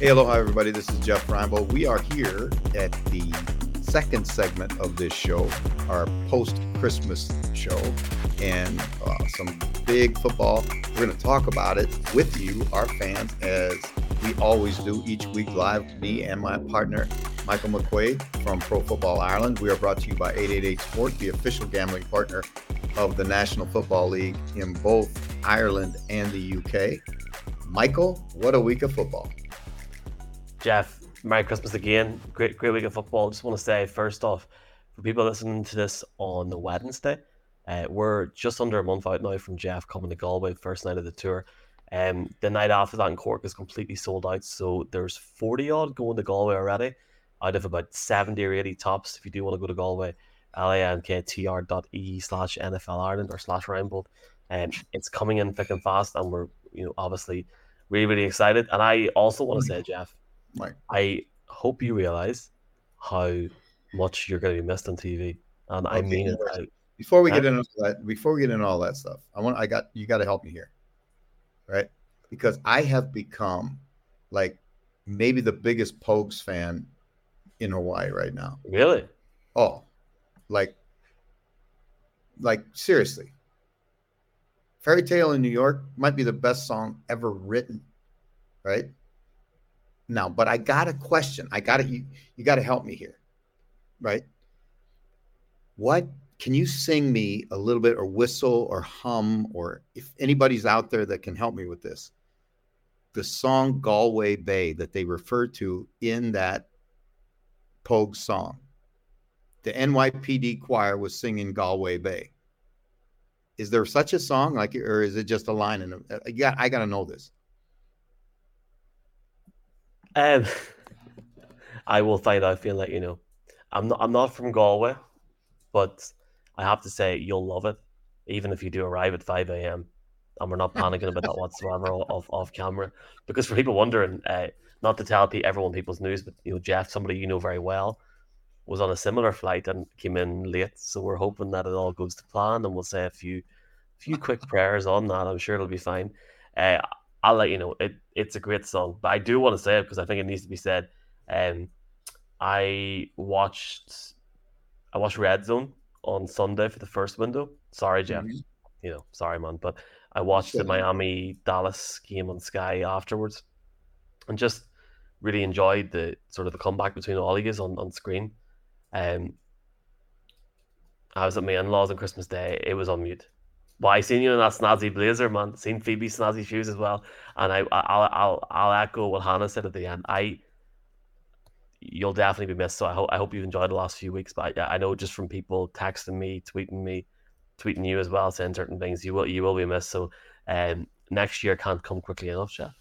Hey, aloha, everybody. This is Jeff Reinebold. We are here at the second segment of this show, our post Christmas show, and uh, some big football. We're going to talk about it with you, our fans, as we always do each week live. Me and my partner, Michael McQuaid from Pro Football Ireland. We are brought to you by 888 Sport, the official gambling partner of the National Football League in both Ireland and the UK. Michael, what a week of football. Jeff, Merry Christmas again. Great, great week of football. Just want to say, first off, for people listening to this on the Wednesday, uh, we're just under a month out now from Jeff coming to Galway, first night of the tour. Um, the night after that in Cork is completely sold out, so there's 40 odd going to Galway already, out of about 70 or 80 tops. If you do want to go to Galway, linktr.ee slash NFL Ireland or slash Reinebold. Um, it's coming in thick and fast, and we're you know obviously really really excited. And I also want to say, Jeff, Mike. I hope you realize how much you're going to be missed on TV, and I mean it. Before we get into that, before we get into all that stuff, I want I got you got to help me here, right? Because I have become like maybe the biggest Pogues fan in Hawaii right now. really? Oh, like, like seriously. Fairy Tale in New York might be the best song ever written, right? Now, but I got a question. I got to you. You got to help me here, right? What can you sing me a little bit, or whistle, or hum, or if anybody's out there that can help me with this, the song Galway Bay that they refer to in that Pogue song the NYPD choir was singing Galway Bay. Is there such a song, like, or is it just a line? In a, yeah, I got to know this. Um, I will find out. Feel like you know, I'm not. I'm not from Galway, but I have to say you'll love it, even if you do arrive at five a.m. And we're not panicking about that whatsoever off off camera, because for people wondering, uh, not to tell everyone people's news, but you know, Jeff, somebody you know very well, was on a similar flight and came in late. So we're hoping that it all goes to plan, and we'll say a few, few quick prayers on that. I'm sure it'll be fine. Uh, I'll let you know. It it's a great song, but I do want to say it because I think it needs to be said. Um, I watched I watched Red Zone on Sunday for the first window. Sorry, Jeff. Mhm. You know, sorry, man, but I watched the. Miami Dallas game on Sky afterwards, and just really enjoyed the sort of the comeback between all of on on screen. Um, I was at my in laws on Christmas Day. It was on mute. But I seen you in that snazzy blazer, man. Seen Phoebe's snazzy shoes as well. And I, I'll, I'll, I'll echo what Hannah said at the end. I, you'll definitely be missed. So I hope, I hope you've enjoyed the last few weeks. But I, I know just from people texting me, tweeting me, tweeting you as well, saying certain things, you will, you will be missed. So, um, next year can't come quickly enough, Jeff.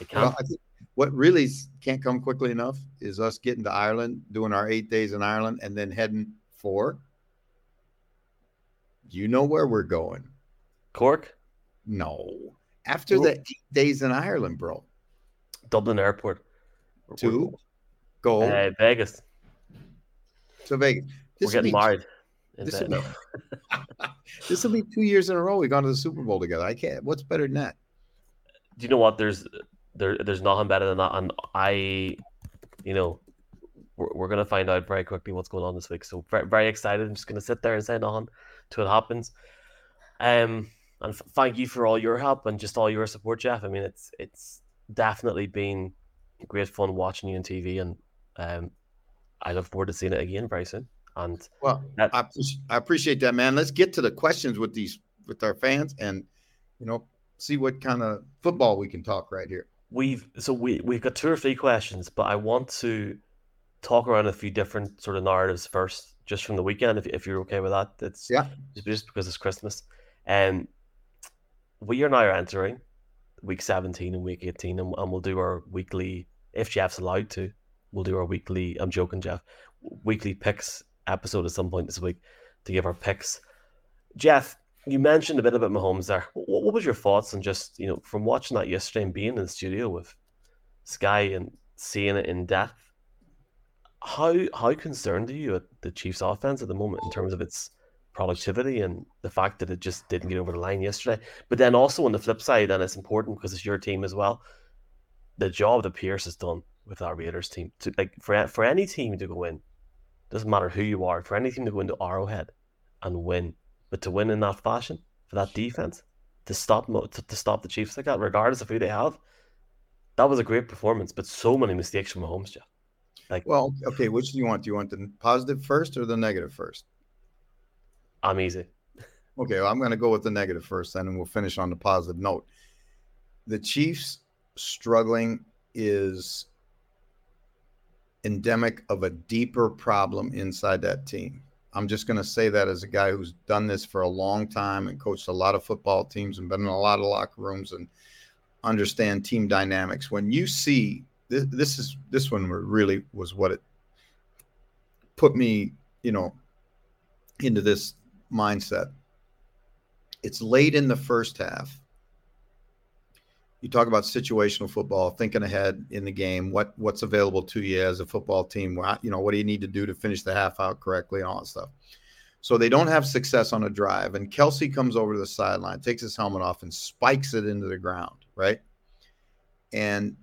It can't. Well, I think what really can't come quickly enough is us getting to Ireland, doing our eight days in Ireland, and then heading for. You know where we're going? Cork, No, after the eight days in Ireland, bro. Dublin Airport, To go uh, Vegas. to Vegas. We're getting married. this will be- this will be two years in a row. We've gone to the Super Bowl together. I can't. What's better than that? do you know what? There's there there's nothing better than that, and I, you know, we're, we're gonna find out very quickly what's going on this week. So very very excited. I'm just gonna sit there and say nothing till it happens. Um, and f- thank you for all your help and just all your support, Jeff. I mean, it's it's definitely been great fun watching you on TV, and um, I look forward to seeing it again very soon. And Well, That- I, I appreciate that, man. Let's get to the questions with these with our fans, and you know, see what kind of football we can talk right here. We've so we we've got two or three questions, but I want to talk around a few different sort of narratives first, just from the weekend, if if you're okay with that. It's Yeah. just, just because it's Christmas. And we are now entering week 17 and week 18, and, and we'll do our weekly, if Jeff's allowed to, we'll do our weekly. I'm joking, Jeff. Weekly picks episode at some point this week to give our picks. Jeff, you mentioned a bit about Mahomes there. What, what was your thoughts on just you know from watching that yesterday and being in the studio with Sky and seeing it in depth? How how concerned are you at the Chiefs' offense at the moment in terms of its productivity and the fact that it just didn't get over the line yesterday? But then also on the flip side, and it's important because it's your team as well. the job that Pierce has done with our Raiders team, to like for for any team to go in, doesn't matter who you are, for any team to go into Arrowhead and win, but to win in that fashion for that defense, to stop to, to stop the Chiefs like that, regardless of who they have, that was a great performance. But so many mistakes from Mahomes, Jeff. Like, well, okay, which do you want? Do you want the positive first or the negative first? I'm easy. Okay, well, I'm going to go with the negative first, then, and we'll finish on the positive note. The Chiefs struggling is endemic of a deeper problem inside that team. I'm just going to say that as a guy who's done this for a long time and coached a lot of football teams and been in a lot of locker rooms and understand team dynamics. When you see this, this is this one really was what it put me, you know, into this mindset. It's late in the first half you talk about situational football, thinking ahead in the game, what what's available to you as a football team. What, you know, what do you need to do to finish the half out correctly and all that stuff. So they don't have success on a drive, and Kelce comes over to the sideline, takes his helmet off, and spikes it into the ground, right? And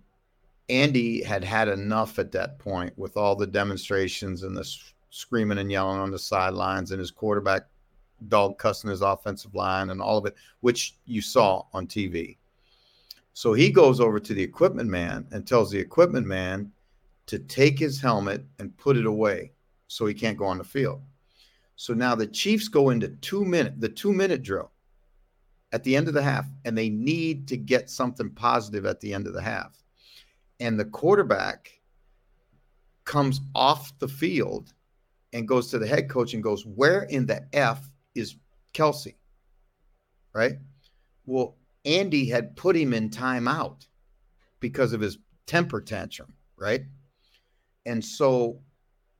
Andy had had enough at that point with all the demonstrations and the screaming and yelling on the sidelines, and his quarterback dog cussing his offensive line and all of it, which you saw on TV so he goes over to the equipment man and tells the equipment man to take his helmet and put it away so he can't go on the field. So now the Chiefs go into two minute, the two minute drill at the end of the half, and they need to get something positive at the end of the half. And the quarterback comes off the field and goes to the head coach and goes, Where in the F is Kelce, Right? Well, Andy had put him in timeout because of his temper tantrum, right? And so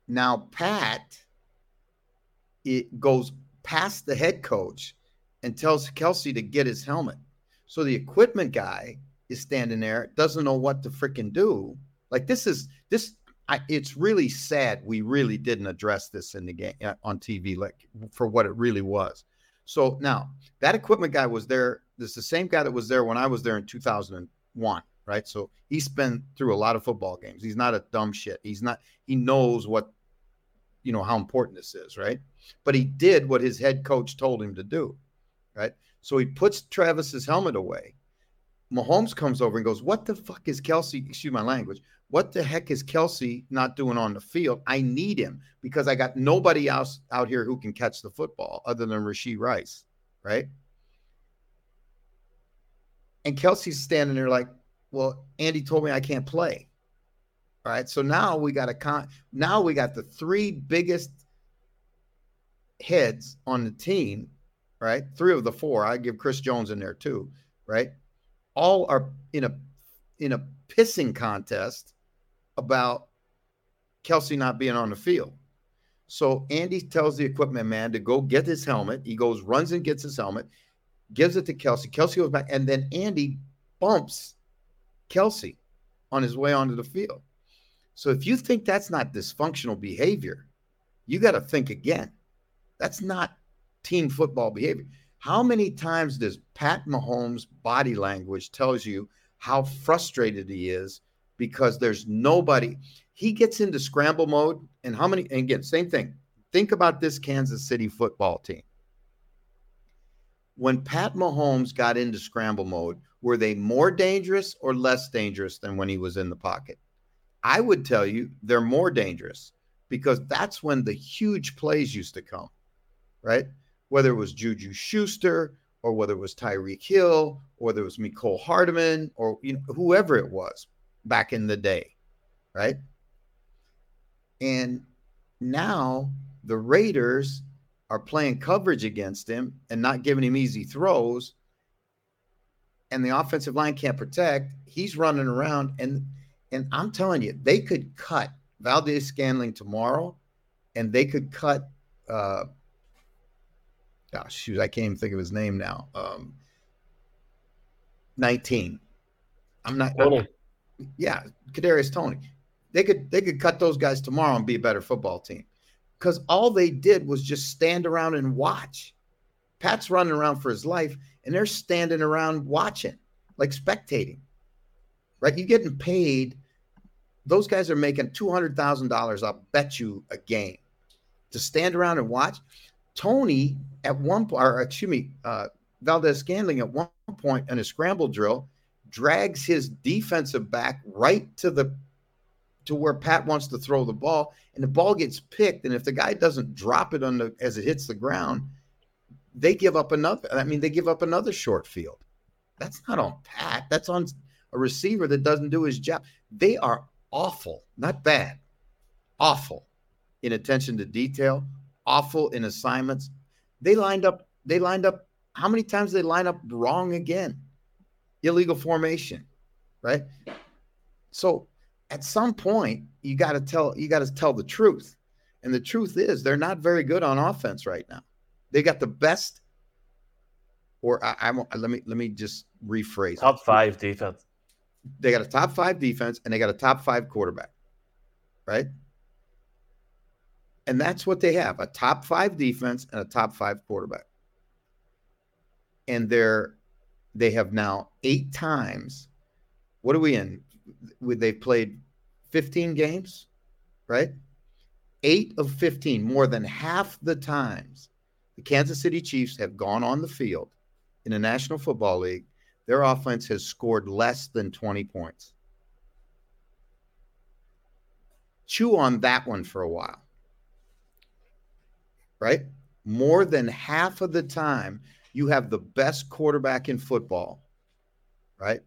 now Pat it goes past the head coach and tells Kelce to get his helmet. So the equipment guy is standing there, doesn't know what to freaking do. Like this is this I, it's really sad we really didn't address this in the game uh, on TV like for what it really was. So now that equipment guy was there. This is the same guy that was there when I was there in 2001, right? So he's been through a lot of football games. He's not a dumb shit. He's not, he knows what, you know, how important this is, right? But he did what his head coach told him to do, right? So he puts Travis's helmet away. Mahomes comes over and goes, What the fuck is Kelce? Excuse my language. What the heck is Kelce not doing on the field? I need him because I got nobody else out here who can catch the football other than Rashee Rice, right? And Kelce's standing there like, well, Andy told me I can't play. All right. So now we got a con now we got the three biggest heads on the team, right? Three of the four. I give Chris Jones in there too, right? All are in a in a pissing contest about Kelce not being on the field. So Andy tells the equipment man to go get his helmet. He goes, runs and gets his helmet, gives it to Kelce. Kelce goes back, and then Andy bumps Kelce on his way onto the field. So if you think that's not dysfunctional behavior, you got to think again. That's not team football behavior. How many times does Pat Mahomes' body language tells you how frustrated he is because there's nobody. He gets into scramble mode, and how many? And again, same thing. Think about this Kansas City football team. When Pat Mahomes got into scramble mode, were they more dangerous or less dangerous than when he was in the pocket? I would tell you they're more dangerous because that's when the huge plays used to come, right? Whether it was Juju Schuster or whether it was Tyreek Hill or whether it was Mecole Hardman or you know whoever it was back in the day, right? And now the Raiders are playing coverage against him and not giving him easy throws. And the offensive line can't protect. He's running around. And and I'm telling you, they could cut Valdes-Scantling tomorrow, and they could cut uh gosh, shoot, I can't even think of his name now. Um 19. I'm not Tony. Yeah, Kadarius Toney. They could they could cut those guys tomorrow and be a better football team. Because all they did was just stand around and watch. Pat's running around for his life, and they're standing around watching, like spectating. right? You're getting paid. Those guys are making two hundred thousand dollars. I'll bet you a game to stand around and watch. Toney at one point, or excuse me, uh, Valdes-Scantling at one point in a scramble drill drags his defensive back right to the to where Pat wants to throw the ball, and the ball gets picked. And if the guy doesn't drop it on the as it hits the ground, they give up another. I mean, they give up another short field. That's not on Pat. That's on a receiver that doesn't do his job. They are awful, not bad, awful in attention to detail, awful in assignments. They lined up. They lined up. How many times they line up wrong again? Illegal formation, right? So at some point you got to tell you got to tell the truth. And the truth is they're not very good on offense right now. They got the best or I, I let me let me just rephrase. Top five defense. They got a top five defense and they got a top five quarterback right? And that's what they have a top five defense and a top five quarterback. And they're they have now eight times what are we in they've played 15 games, right? Eight of 15, more than half the times the Kansas City Chiefs have gone on the field in the National Football League, their offense has scored less than 20 points. Chew on that one for a while, right? More than half of the time, you have the best quarterback in football, right?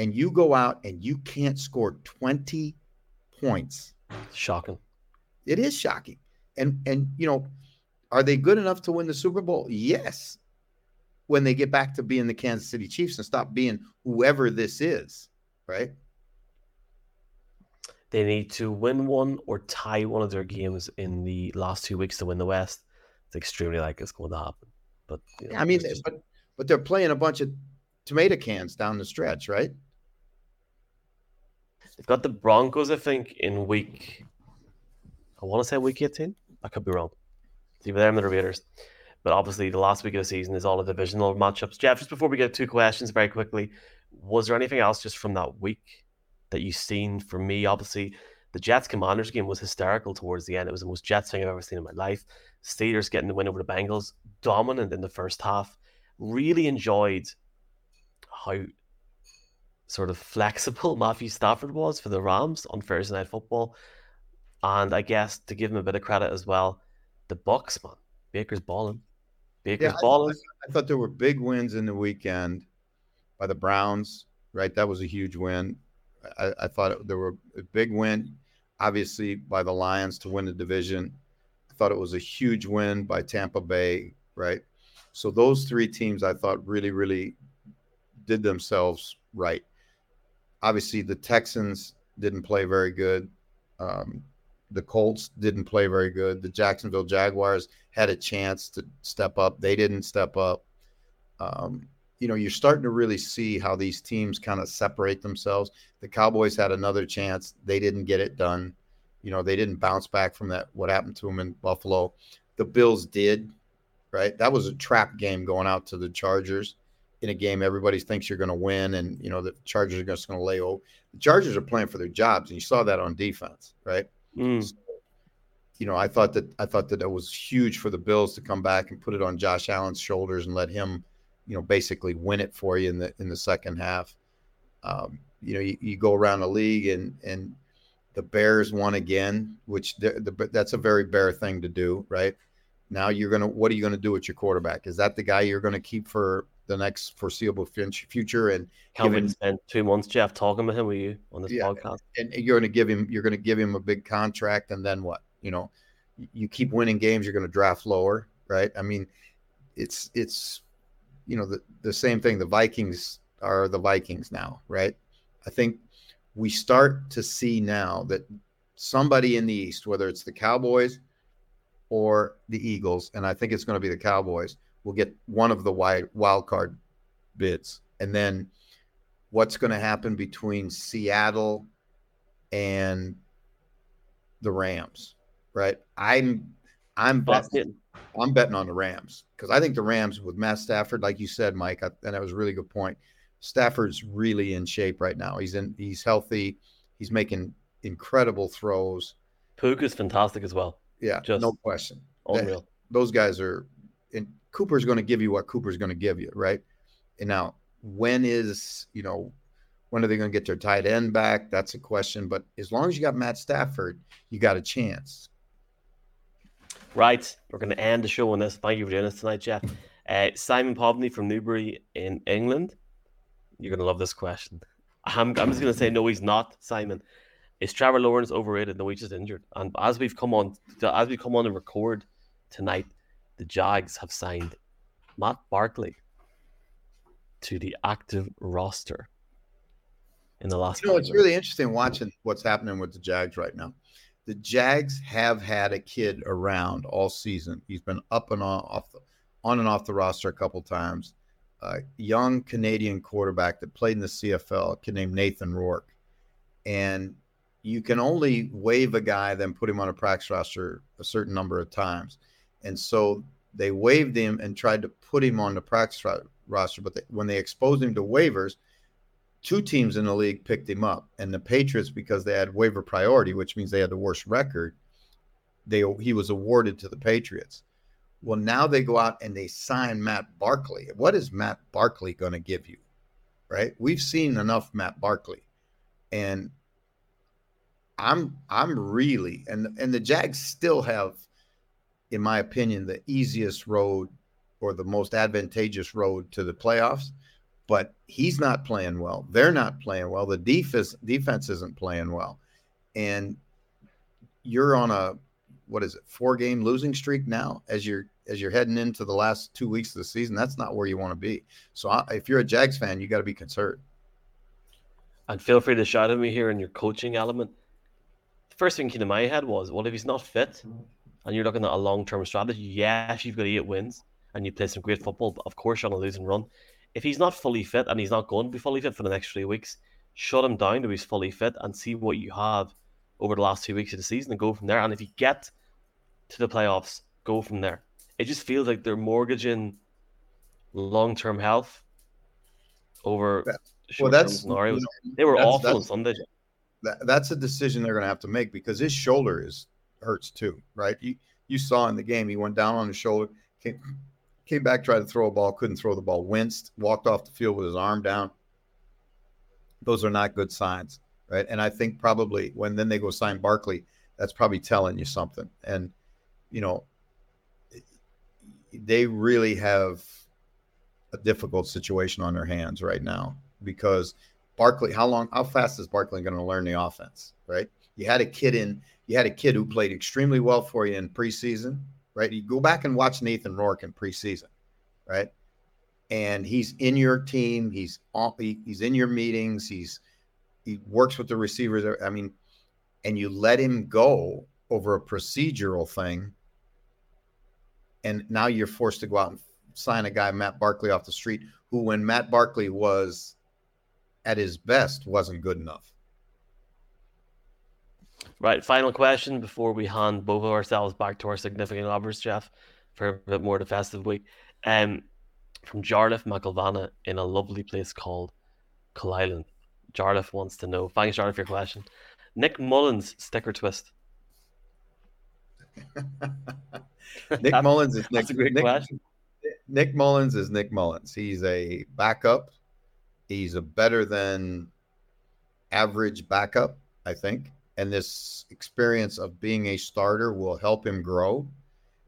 and you go out and you can't score 20 points. Shocking. It is shocking. And and you know, are they good enough to win the Super Bowl? Yes. When they get back to being the Kansas City Chiefs and stop being whoever this is, right? They need to win one or tie one of their games in the last two weeks to win the West. It's extremely likely it's going to happen. But you know, I mean, just... but but they're playing a bunch of tomato cans down the stretch, right? They've got the Broncos, I think, in week. I want to say week 18. I could be wrong. It's either them or the Raiders. But obviously, the last week of the season is all the divisional matchups. Jeff, just before we get two questions very quickly, was there anything else just from that week that you've seen? For me, obviously, the Jets Commanders game was hysterical towards the end. It was the most Jets thing I've ever seen in my life. Steelers getting the win over the Bengals, dominant in the first half. Really enjoyed how sort of flexible Matthew Stafford was for the Rams on Thursday Night Football. And I guess to give him a bit of credit as well, the Bucks, man, Baker's balling. Baker's yeah, balling. I, I, thought there were big wins in the weekend by the Browns, right? That was a huge win. I, I thought there were a big win, obviously, by the Lions to win the division. Thought it was a huge win by Tampa Bay, right? So those three teams I thought really, really did themselves right obviously the Texans didn't play very good. Um, the Colts didn't play very good. The Jacksonville Jaguars had a chance to step up. They didn't step up. Um, you know, you're starting to really see how these teams kind of separate themselves. The Cowboys had another chance. They didn't get it done. You know, they didn't bounce back from that, what happened to them in Buffalo. The Bills did, right? That was a trap game going out to the Chargers in a game everybody thinks you're going to win, and you know the Chargers are just going to lay over. The Chargers are playing for their jobs, and you saw that on defense, right? Mm. So, you know, I thought that I thought that it was huge for the Bills to come back and put it on Josh Allen's shoulders and let him, you know, basically win it for you in the in the second half. Um, you know, you, you go around the league and and the Bears won again, which the, the, that's a very bear thing to do, right? Now you're gonna, what are you gonna do with your quarterback? Is that the guy you're gonna keep for the next foreseeable future. And Calvin spent two months, Jeff, talking with him with you on this yeah, podcast. And you're going to give him, you're to give him a big contract, and then what? You know, you keep winning games, you're going to draft lower, right? I mean, it's it's you know the the same thing. The Vikings are the Vikings now, right? I think we start to see now that somebody in the East, whether it's the Cowboys or the Eagles, and I think it's going to be the Cowboys, will get one of the wild, card bids. And then what's going to happen between Seattle and the Rams, right? I'm I'm betting, I'm betting on the Rams because I think the Rams with Matt Stafford, like you said, Mike, I, and that was a really good point. Stafford's really in shape right now. He's in he's healthy. He's making incredible throws. Puka's fantastic as well. Yeah, Just no question. Unreal. those guys are and Cooper's going to give you what Cooper's going to give you, right? And now when is, you know, when are they going to get their tight end back? That's a question. But as long as you got Matt Stafford, you got a chance. Right. We're going to end the show on this. Thank you for doing this tonight, Jeff. Uh, Simon Povney from Newbury in England. You're going to love this question. I'm, I'm just going to say, no, he's not, Simon. Is Trevor Lawrence overrated? No, he's just injured. And as we've come on, as we come on and record tonight, the Jags have signed Matt Barkley to the active roster in the last. You know, it's really interesting watching what's happening with the Jags right now. The Jags have had a kid around all season. He's been up and on, off the, on and off the roster a couple times. A young Canadian quarterback that played in the CFL, a kid named Nathan Rourke, and you can only waive a guy, then put him on a practice roster a certain number of times. And so they waived him and tried to put him on the practice roster. But they, when they exposed him to waivers, two teams in the league picked him up, and the Patriots because they had waiver priority, which means they had the worst record. They he was awarded to the Patriots. Well, now they go out and they sign Matt Barkley. What is Matt Barkley going to give you? Right? We've seen enough Matt Barkley, and I'm I'm really and and the Jags still have, in my opinion, the easiest road or the most advantageous road to the playoffs but he's not playing well. They're not playing well. The defense defense isn't playing well, and you're on a what is it four game losing streak now as you're as you're heading into the last two weeks of the season. That's not where you want to be. So I, if you're a Jags fan, you got to be concerned. And feel free to shout at me here in your coaching element. The first thing came to my head was, well, if he's not fit, and you're looking at a long term strategy, yes, you've got eight wins and you play some great football. But of course, you're on a losing run if he's not fully fit and he's not going to be fully fit for the next three weeks, shut him down to he's fully fit and see what you have over the last two weeks of the season and go from there. And if you get to the playoffs, go from there. It just feels like they're mortgaging long term health over well, that's. You know, they were that's, awful that's, on Sunday. That, that's a decision they're going to have to make because his shoulder is hurts too, right? You you saw in the game he went down on his shoulder, came, Came back, tried to throw a ball, couldn't throw the ball, winced, walked off the field with his arm down. Those are not good signs, right? And I think probably when then they go sign Barkley, that's probably telling you something. And, you know, they really have a difficult situation on their hands right now because Barkley, how long, how fast is Barkley going to learn the offense, right? You had a kid in, you had a kid who played extremely well for you in preseason, right? You go back and watch Nathan Rourke in preseason, right? And he's in your team. He's on, he, he's in your meetings. He's he works with the receivers. I mean, and you let him go over a procedural thing, and now you're forced to go out and sign a guy, Matt Barkley, off the street, who, when Matt Barkley was at his best, wasn't good enough. Right, final question before we hand both of ourselves back to our significant others, Jeff, for a bit more festive week. Um, from Jarlath McElvanna in a lovely place called Island. Jarlath wants to know. Thanks, Jarlath, for your question. Nick Mullens sticker twist. Nick Mullens is Nick. That's a great Nick. Nick Mullens is Nick Mullens. He's a backup. He's a better than average backup, I think and this experience of being a starter will help him grow.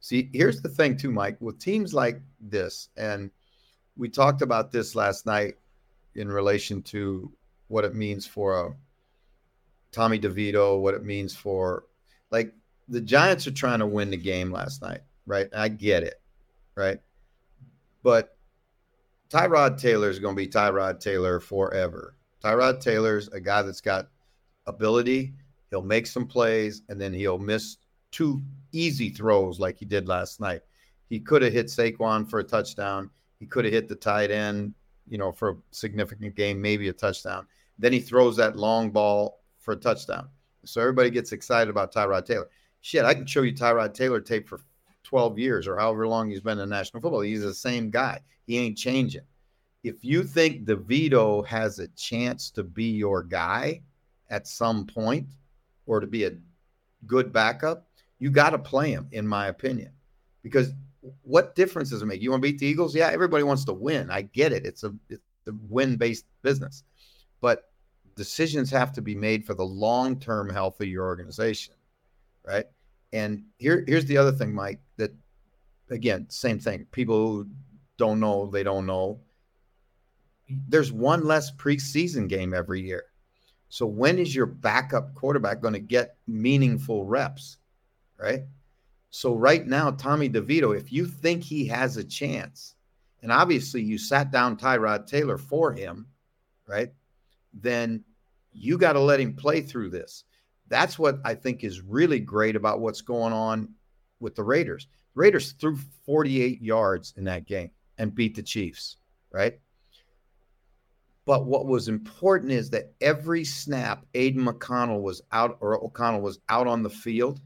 See, here's the thing, too, Mike, with teams like this, and we talked about this last night in relation to what it means for a Tommy DeVito, what it means for like the Giants are trying to win the game last night, right? I get it, right? But Tyrod Taylor is going to be Tyrod Taylor forever. Tyrod Taylor's a guy that's got ability He'll make some plays and then he'll miss two easy throws like he did last night. He could have hit Saquon for a touchdown. He could have hit the tight end, you know, for a significant game, maybe a touchdown. Then he throws that long ball for a touchdown. So everybody gets excited about Tyrod Taylor. Shit, I can show you Tyrod Taylor tape for 12 years or however long he's been in national football. He's the same guy. He ain't changing. if you think DeVito has a chance to be your guy at some point or to be a good backup, you got to play him, in my opinion. Because what difference does it make? You want to beat the Eagles? Yeah, everybody wants to win. I get it. It's a it's a win-based business. But decisions have to be made for the long-term health of your organization, right? And here here's the other thing, Mike, that again, same thing. People don't know, they don't know. There's one less preseason game every year. So when is your backup quarterback going to get meaningful reps? Right? So right now, Tommy DeVito, if you think he has a chance, and obviously you sat down Tyrod Taylor for him, right? Then you got to let him play through this. That's what I think is really great about what's going on with the Raiders. The Raiders threw 48 yards in that game and beat the Chiefs, right? But what was important is that every snap, Aidan McConnell was out or O'Connell was out on the field,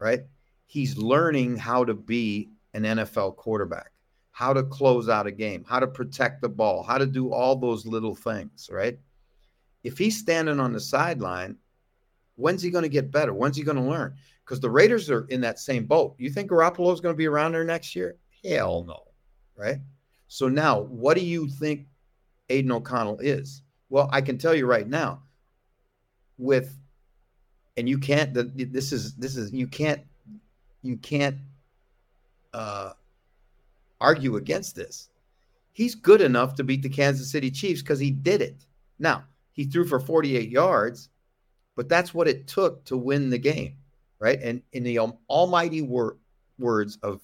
right? he's learning how to be an NFL quarterback, how to close out a game, how to protect the ball, how to do all those little things, right? If he's standing on the sideline, when's he going to get better? When's he going to learn? Because the Raiders are in that same boat. You think Garoppolo is going to be around there next year? Hell no, right? So now, what do you think Aidan O'Connell is? Well, I can tell you right now, with and you can't. This is this is you can't you can't uh, argue against this. He's good enough to beat the Kansas City Chiefs because he did it. Now, he threw for 48 yards, but that's what it took to win the game, right? And in the almighty wor- words of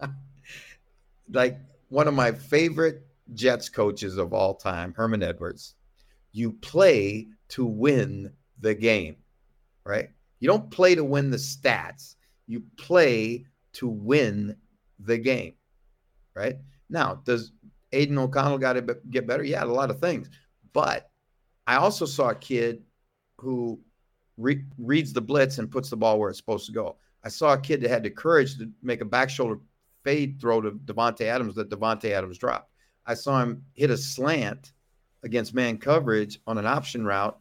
like one of my favorite Jets coaches of all time, Herman Edwards, you play to win the game right? You don't play to win the stats, you play to win the game, right? Now, does Aidan O'Connell got to get better? Yeah, a lot of things. But I also saw a kid who re- reads the blitz and puts the ball where it's supposed to go. I saw a kid that had the courage to make a back shoulder fade throw to Davante Adams that Davante Adams dropped. I saw him hit a slant against man coverage on an option route,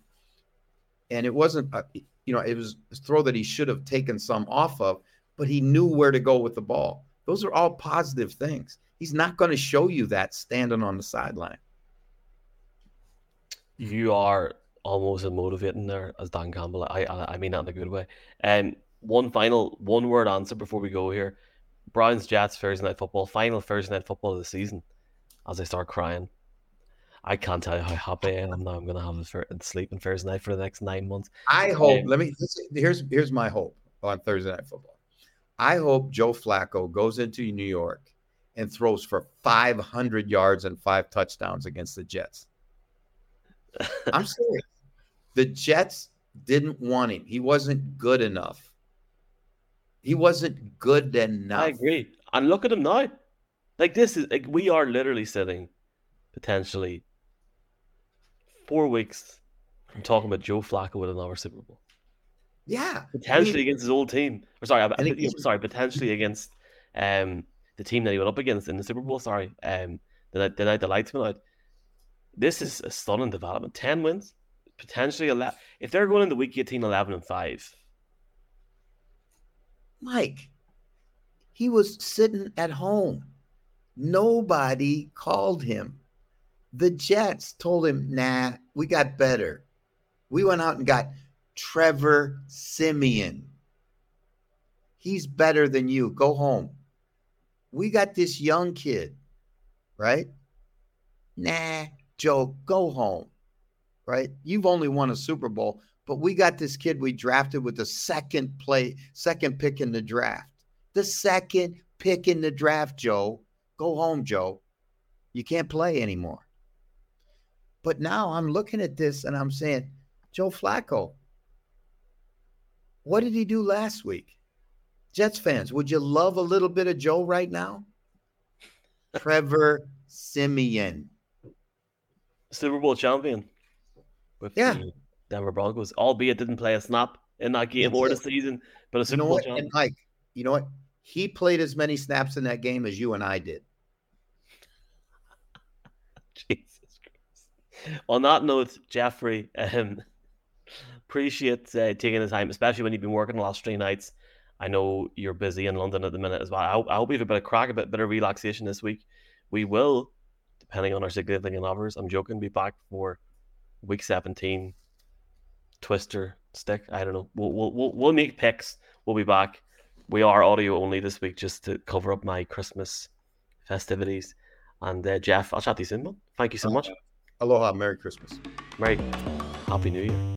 and it wasn't. A, you know, it was a throw that he should have taken some off of, but he knew where to go with the ball. Those are all positive things. He's not going to show you that standing on the sideline. You are almost as motivating there as Dan Campbell. I, I, I mean that in a good way. And um, one final one word answer before we go here. Browns Jets Thursday night football, final Thursday night football of the season. As I start crying. I can't tell you how happy I am now. I'm going to have a sleep on Thursday night for the next nine months. I hope. Um, let me. Here's here's my hope on Thursday night football. I hope Joe Flacco goes into New York and throws for 500 yards and five touchdowns against the Jets. I'm serious. The Jets didn't want him. He wasn't good enough. He wasn't good enough. I agree. And look at him now. Like this is like we are literally sitting potentially four weeks from talking about Joe Flacco with another Super Bowl. Yeah, potentially I mean, against his old team. Or sorry, I, I, sorry, potentially against um the team that he went up against in the Super Bowl. Sorry, um the night the night the lights went out. This is a stunning development. Ten wins, potentially eleven. If they're going into week 18, 11 and five. Mike, he was sitting at home. Nobody called him. The Jets told him, nah, we got better. We went out and got Trevor Siemian. He's better than you. Go home. We got this young kid, right? Nah, Joe, go home, right? You've only won a Super Bowl, but we got this kid we drafted with the second play, second pick in the draft. The second pick in the draft, Joe. Go home, Joe. You can't play anymore. But now I'm looking at this and I'm saying, Joe Flacco, what did he do last week? Jets fans, would you love a little bit of Joe right now? Trevor Siemian. Super Bowl champion with yeah. the Denver Broncos, albeit didn't play a snap in that game or the season, but a Super you know Bowl what? champion. And Mike, you know what? he played as many snaps in that game as you and I did. Jesus Christ. On that note, Jeffrey, um, appreciate uh, taking the time, especially when you've been working the last three nights. I know you're busy in London at the minute as well. I hope, I hope you have a bit of crack, a bit, bit of relaxation this week. We will, depending on our significant others, I'm joking, be back for week 17 twister stick. I don't know. We'll, we'll, we'll, we'll make picks. We'll be back. We are audio only this week just to cover up my Christmas festivities. And uh, Jeff, I'll chat to you soon, man. Thank you so much. Aloha. Merry Christmas. Merry Happy New Year.